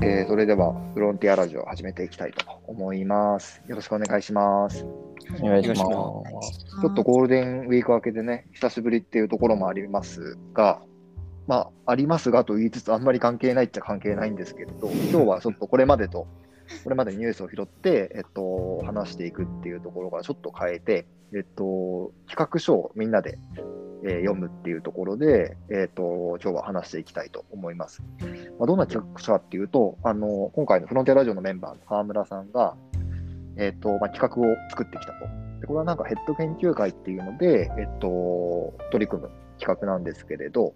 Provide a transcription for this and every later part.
えー、それではフロンティアラジオを始めていきたいと思います。よろしくお願いします。お願いします。ちょっとゴールデンウィーク明けでね、久しぶりっていうところもありますが、まあ、ありますがと言いつつ、あんまり関係ないっちゃ関係ないんですけれど、今日はちょっとこれまでと、これまでニュースを拾って、えっと、話していくっていうところがちょっと変えて、えっと、企画書をみんなで、えー読むっていうところで、えっと、今日は話していきたいと思います。まあ、どんな企画書かっていうと、あの、今回のフロンティアラジオのメンバーの川村さんが、えっと、まあ、企画を作ってきたと。で、これはなんかヘッド研究会っていうので、えっと、取り組む企画なんですけれど、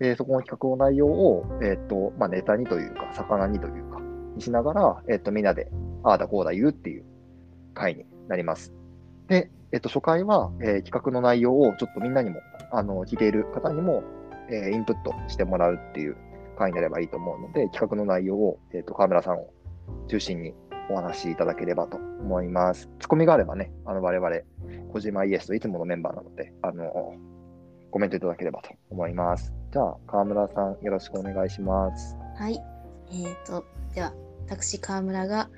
えーそこの企画の内容を、えっと、まあ、ネタにというか、魚にというか、しながら、えっと、みんなで、ああだこうだ言うっていう会になります。で、えっと、初回は、えー企画の内容をちょっとみんなにも、あの、聞いている方にも、えーインプットしてもらうっていう会になればいいと思うので、企画の内容を、えっと、河村さんを中心にお話しいただければと思います。ツッコミがあればね、あの、我々、小島イエスといつものメンバーなので、あの、コメントいただければと思います。じゃあ、河村さん、よろしくお願いします。はい。えー、と、では、私、河村が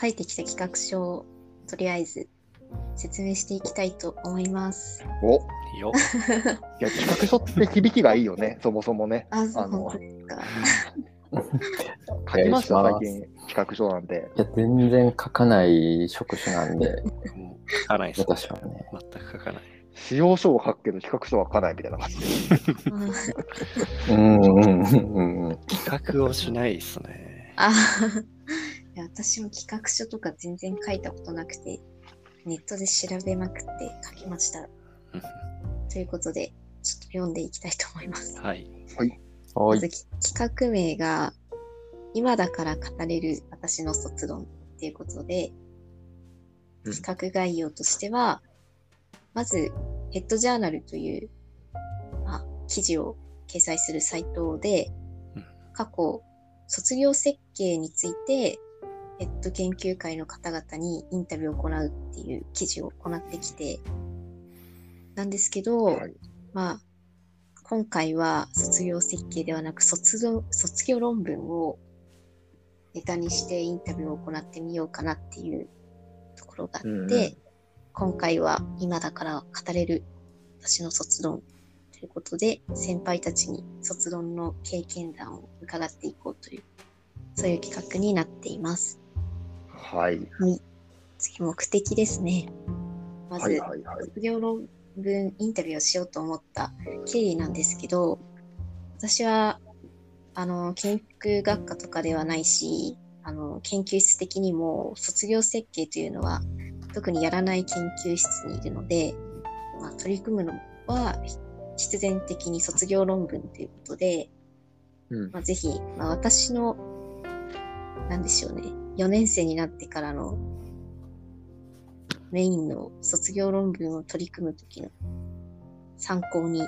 書いてきた企画書をとりあえず説明していきたいと思います。およ。いや、企画書って響きがいいよね、そもそもね。あ、そう、ですか。書きました、最近、企画書なんて。いや、全然書かない職種なんで、書かないです。私はね。全く書かない。使用書を書くけど、企画書は書かないみたいな感じ。うんうんうんうんうん。企画をしないですね。あ いや私も企画書とか全然書いたことなくて、ネットで調べまくって書きました。う んということで、ちょっと読んでいきたいと思います。はい。おいまず。き企画名が今だから語れる私の卒論っていうことで、うん企画概要としては、まずヘッドジャーナルという、まあ、記事を掲載するサイトでうん、過去卒業設計についてヘッド研究会の方々にインタビューを行うっていう記事を行ってきて、なんですけど、はいまあ、今回は卒業設計ではなく卒業卒業論文をネタにしてインタビューを行ってみようかなっていうところがあって、うんうん今回は今だから語れる私の卒論ということで先輩たちに卒論の経験談を伺っていこうというそういう企画になっています。はい。次目的ですね。まず、はいはいはい。卒業論文インタビューをしようと思った経緯なんですけど、私は、あの、建築学科とかではないし、あの、研究室的にも卒業設計というのは特にやらない研究室にいるので、まあ、取り組むのは必然的に卒業論文ということで、うんまあ、ぜひ、まあ、私の、なんでしょうね、4年生になってからのメインの卒業論文を取り組むときの参考に、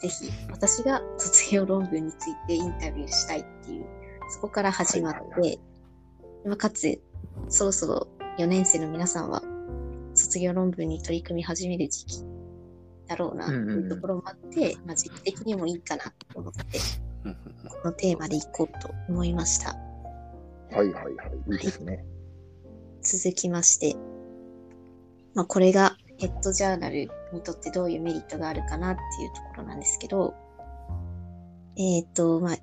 ぜひ私が卒業論文についてインタビューしたいっていう、そこから始まって、まあかつ、そろそろ4年生の皆さんは卒業論文に取り組み始める時期だろうなというところもあって、まあ、時期的にもいいかなと思って、このテーマでいこうと思いました。はいはいはい。いいですね。続きまして、まあ、これがヘッドジャーナルにとってどういうメリットがあるかなっていうところなんですけど、えっ、と、まあ、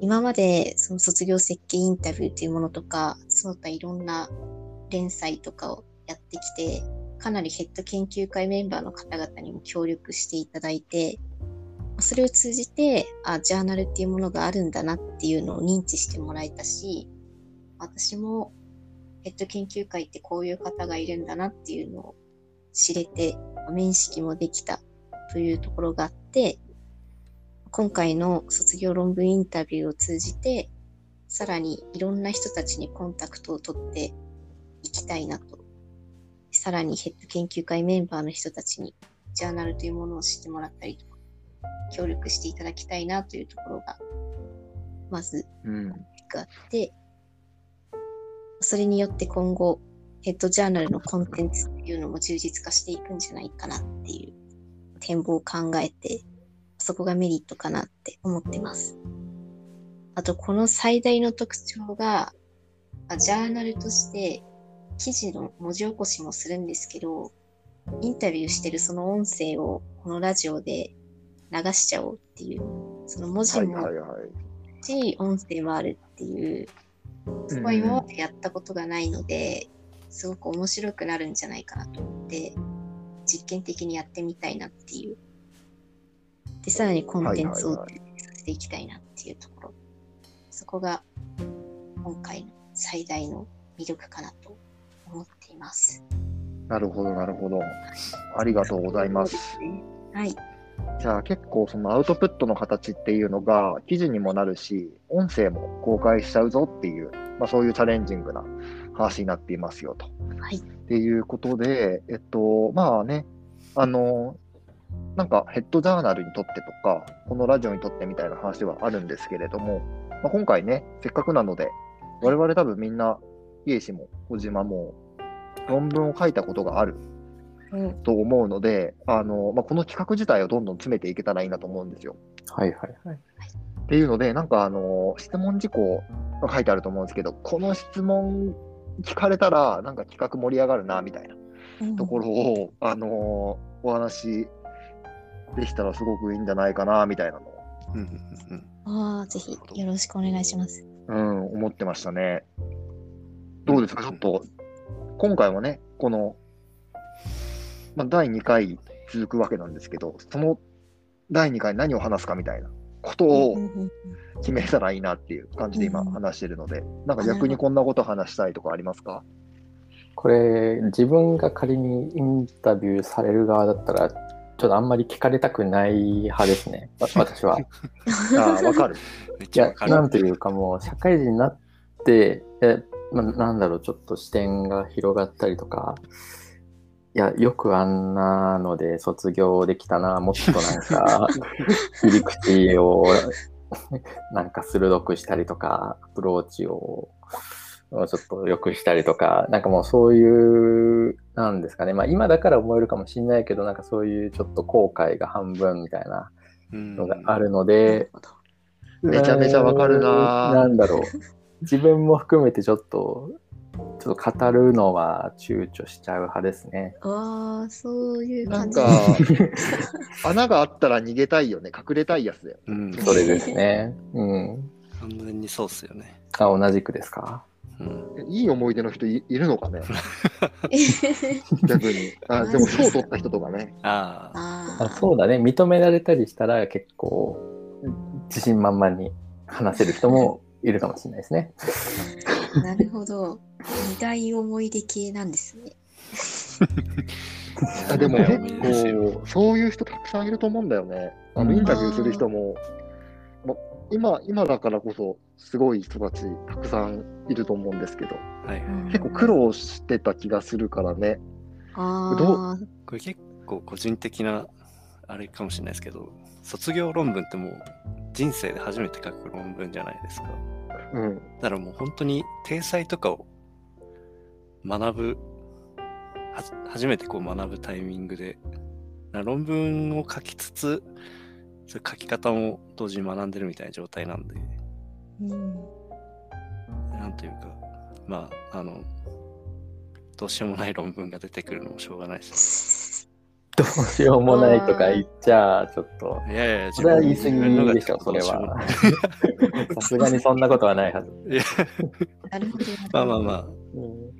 今までその卒業設計インタビューというものとか、その他いろんな連載とかをやってきて、かなりヘッド研究会メンバーの方々にも協力していただいて、それを通じて、あ、ジャーナルっていうものがあるんだなっていうのを認知してもらえたし、私もヘッド研究会ってこういう方がいるんだなっていうのを知れて、面識もできたというところがあって、今回の卒業論文インタビューを通じて、さらにいろんな人たちにコンタクトを取っていきたいなと。さらにヘッド研究会メンバーの人たちにジャーナルというものを知ってもらったりと、協力していただきたいなというところが、まずあって、それによって今後、ヘッドジャーナルのコンテンツっていうのも充実化していくんじゃないかなっていう展望を考えて、そこがメリットかなって思ってます。あと、この最大の特徴が、あジャーナルとして記事の文字起こしもするんですけど、インタビューしてるその音声をこのラジオで流しちゃおうっていう、その文字も。し、音声もあるっていう、そこは今までやったことがないので、すごく面白くなるんじゃないかなと思って、実験的にやってみたいなっていう。で、さらにコンテンツをさせていきたいなっていうところ。そこが今回の最大の魅力かなと思っています。なるほど、なるほど。ありがとうございます。はい。じゃあ結構そのアウトプットの形っていうのが記事にもなるし、音声も公開しちゃうぞっていう、まあ、そういうチャレンジングな話になっていますよと。はい。っていうことで、えっと、まあね、あの、なんかヘッドジャーナルにとってとか、このラジオにとってみたいな話はあるんですけれども、まあ、今回ね、せっかくなので、我々多分みんな、家氏も小島も論文を書いたことがあるうん。と思うので、あのまあ、この企画自体をどんどん詰めていけたらいいなと思うんですよ。はいはいはい。っていうので、なんかあの質問事項が書いてあると思うんですけど、この質問聞かれたら、なんか企画盛り上がるなみたいなところを、あのお話できたらすごくいいんじゃないかなみたいなのを、うんうんうんああ、ぜひよろしくお願いします。うん、思ってましたね。どうですか、ちょっと、今回もね、この、まあ、第2回続くわけなんですけど、その第2回何を話すかみたいなことを決めたらいいなっていう感じで今うん話してるので、なんか逆にこんなこと話したいとかありますか？これ、自分が仮にインタビューされる側だったら、ちょっとあんまり聞かれたくない派ですね、わ 私は。ああ、わかる。いや。なんというかもう、社会人になって、えまあ、なんだろう、ちょっと視点が広がったりとか、いや、よくあんなので卒業できたな、もっとなんか、切り口をなんか鋭くしたりとか、アプローチをちょっと良くしたりとか、なんかもうそういう、なんですかね、まあ今だから思えるかもしれないけど、なんかそういうちょっと後悔が半分みたいなうんのがあるので。めちゃめちゃわかるなぁなんだろう。自分も含めてちょっと、ちょっと語るのは躊躇しちゃう派ですね。ああ、そういうなん。か、穴があったら逃げたいよね、隠れたいやつだよ。うん、それですね。うん。完全にそうっすよね。あ、同じくですか？うん、いい思い出の人いいるのかね、逆に。あでも賞取った人とかね。ああ、ああそうだね。認められたりしたら結構、自信満々に話せる人もいるかもしれないですね。あ、なるほど。苦い思い出系なんですね。あでも結構、そういう人たくさんいると思うんだよね。あのうんインタビューする人も、ま今今だからこそ、すごい人たちたくさんいると思うんですけど、はいはい。結構苦労してた気がするからね。あどあ、これ結構個人的なあれかもしれないですけど、卒業論文ってもう人生で初めて書く論文じゃないですか。うん。だからもう本当に体裁とかを学ぶ、はじ初めてこう学ぶタイミングで、な論文を書きつつ、書き方も同時に学んでるみたいな状態なんで、うん、なんというか、まあ、あの、どうしようもない論文が出てくるのもしょうがないです。どうしようもないとか言っちゃ、ちょっと。いやいや、それは言い過ぎでしょ、それは。さすがにそんなことはないはず。いやなるほど。まあまあま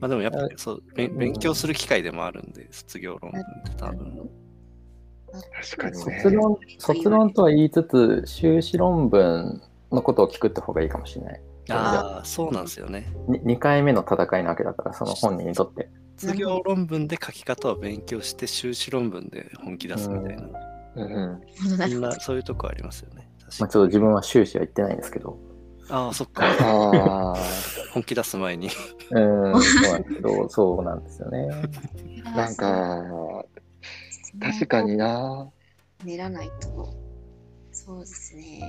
まあでもやっぱりそう、勉うん勉強する機会でもあるんで、卒業論文って多分。確かにね卒論卒論とは言いつつ、修士論文のことを聞くって方がいいかもしれない。ああ、そうなんですよね。に2回目の戦いなわけだから、その本人にとって。卒業論文で書き方を勉強して、修士論文で本気出すみたいな。うんうんそんな、そういうとこありますよね。まあ、にちょっと自分は修士は言ってないんですけど。ああ、そっか。ああ、本気出す前に。うん、そうなんですけど、そうなんですよね。なんか、確かに。な。練らないと。そうですね。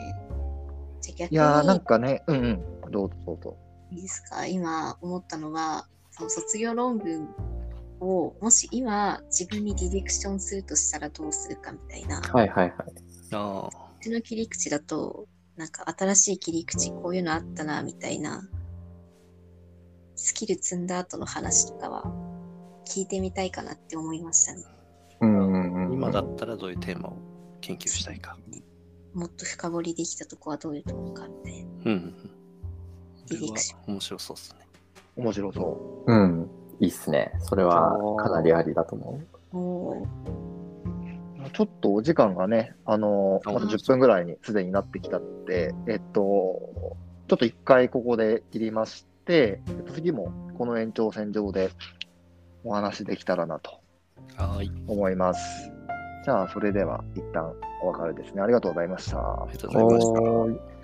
じゃあ逆いやー、なんにかね、うんうん、どうぞどうぞ。いいですか？今思ったのは、その卒業論文をもし今自分にディレクションするとしたらどうするかみたいな。はいはいはい。ああ、うちの切り口だと、なんか新しい切り口、こういうのあったな、みたいな、スキル積んだ後の話とかは聞いてみたいかなって思いましたね。うんうんうん。今だったらどういうテーマを研究したいか。もっと深掘りできたとこはどういうところかみたいな。うん面白そうですね。面白そうん。いいっすね。それはかなりありだと思う。おーう。ちょっとお時間がね、あのまだ10分ぐらいにすでになってきたので、えっと、ちょっと一回ここで切りまして、えっと次もこの延長線上でお話できたらなとはい。思います。じゃあ、それでは一旦お別れですね。ありがとうございました。ありがとうございました。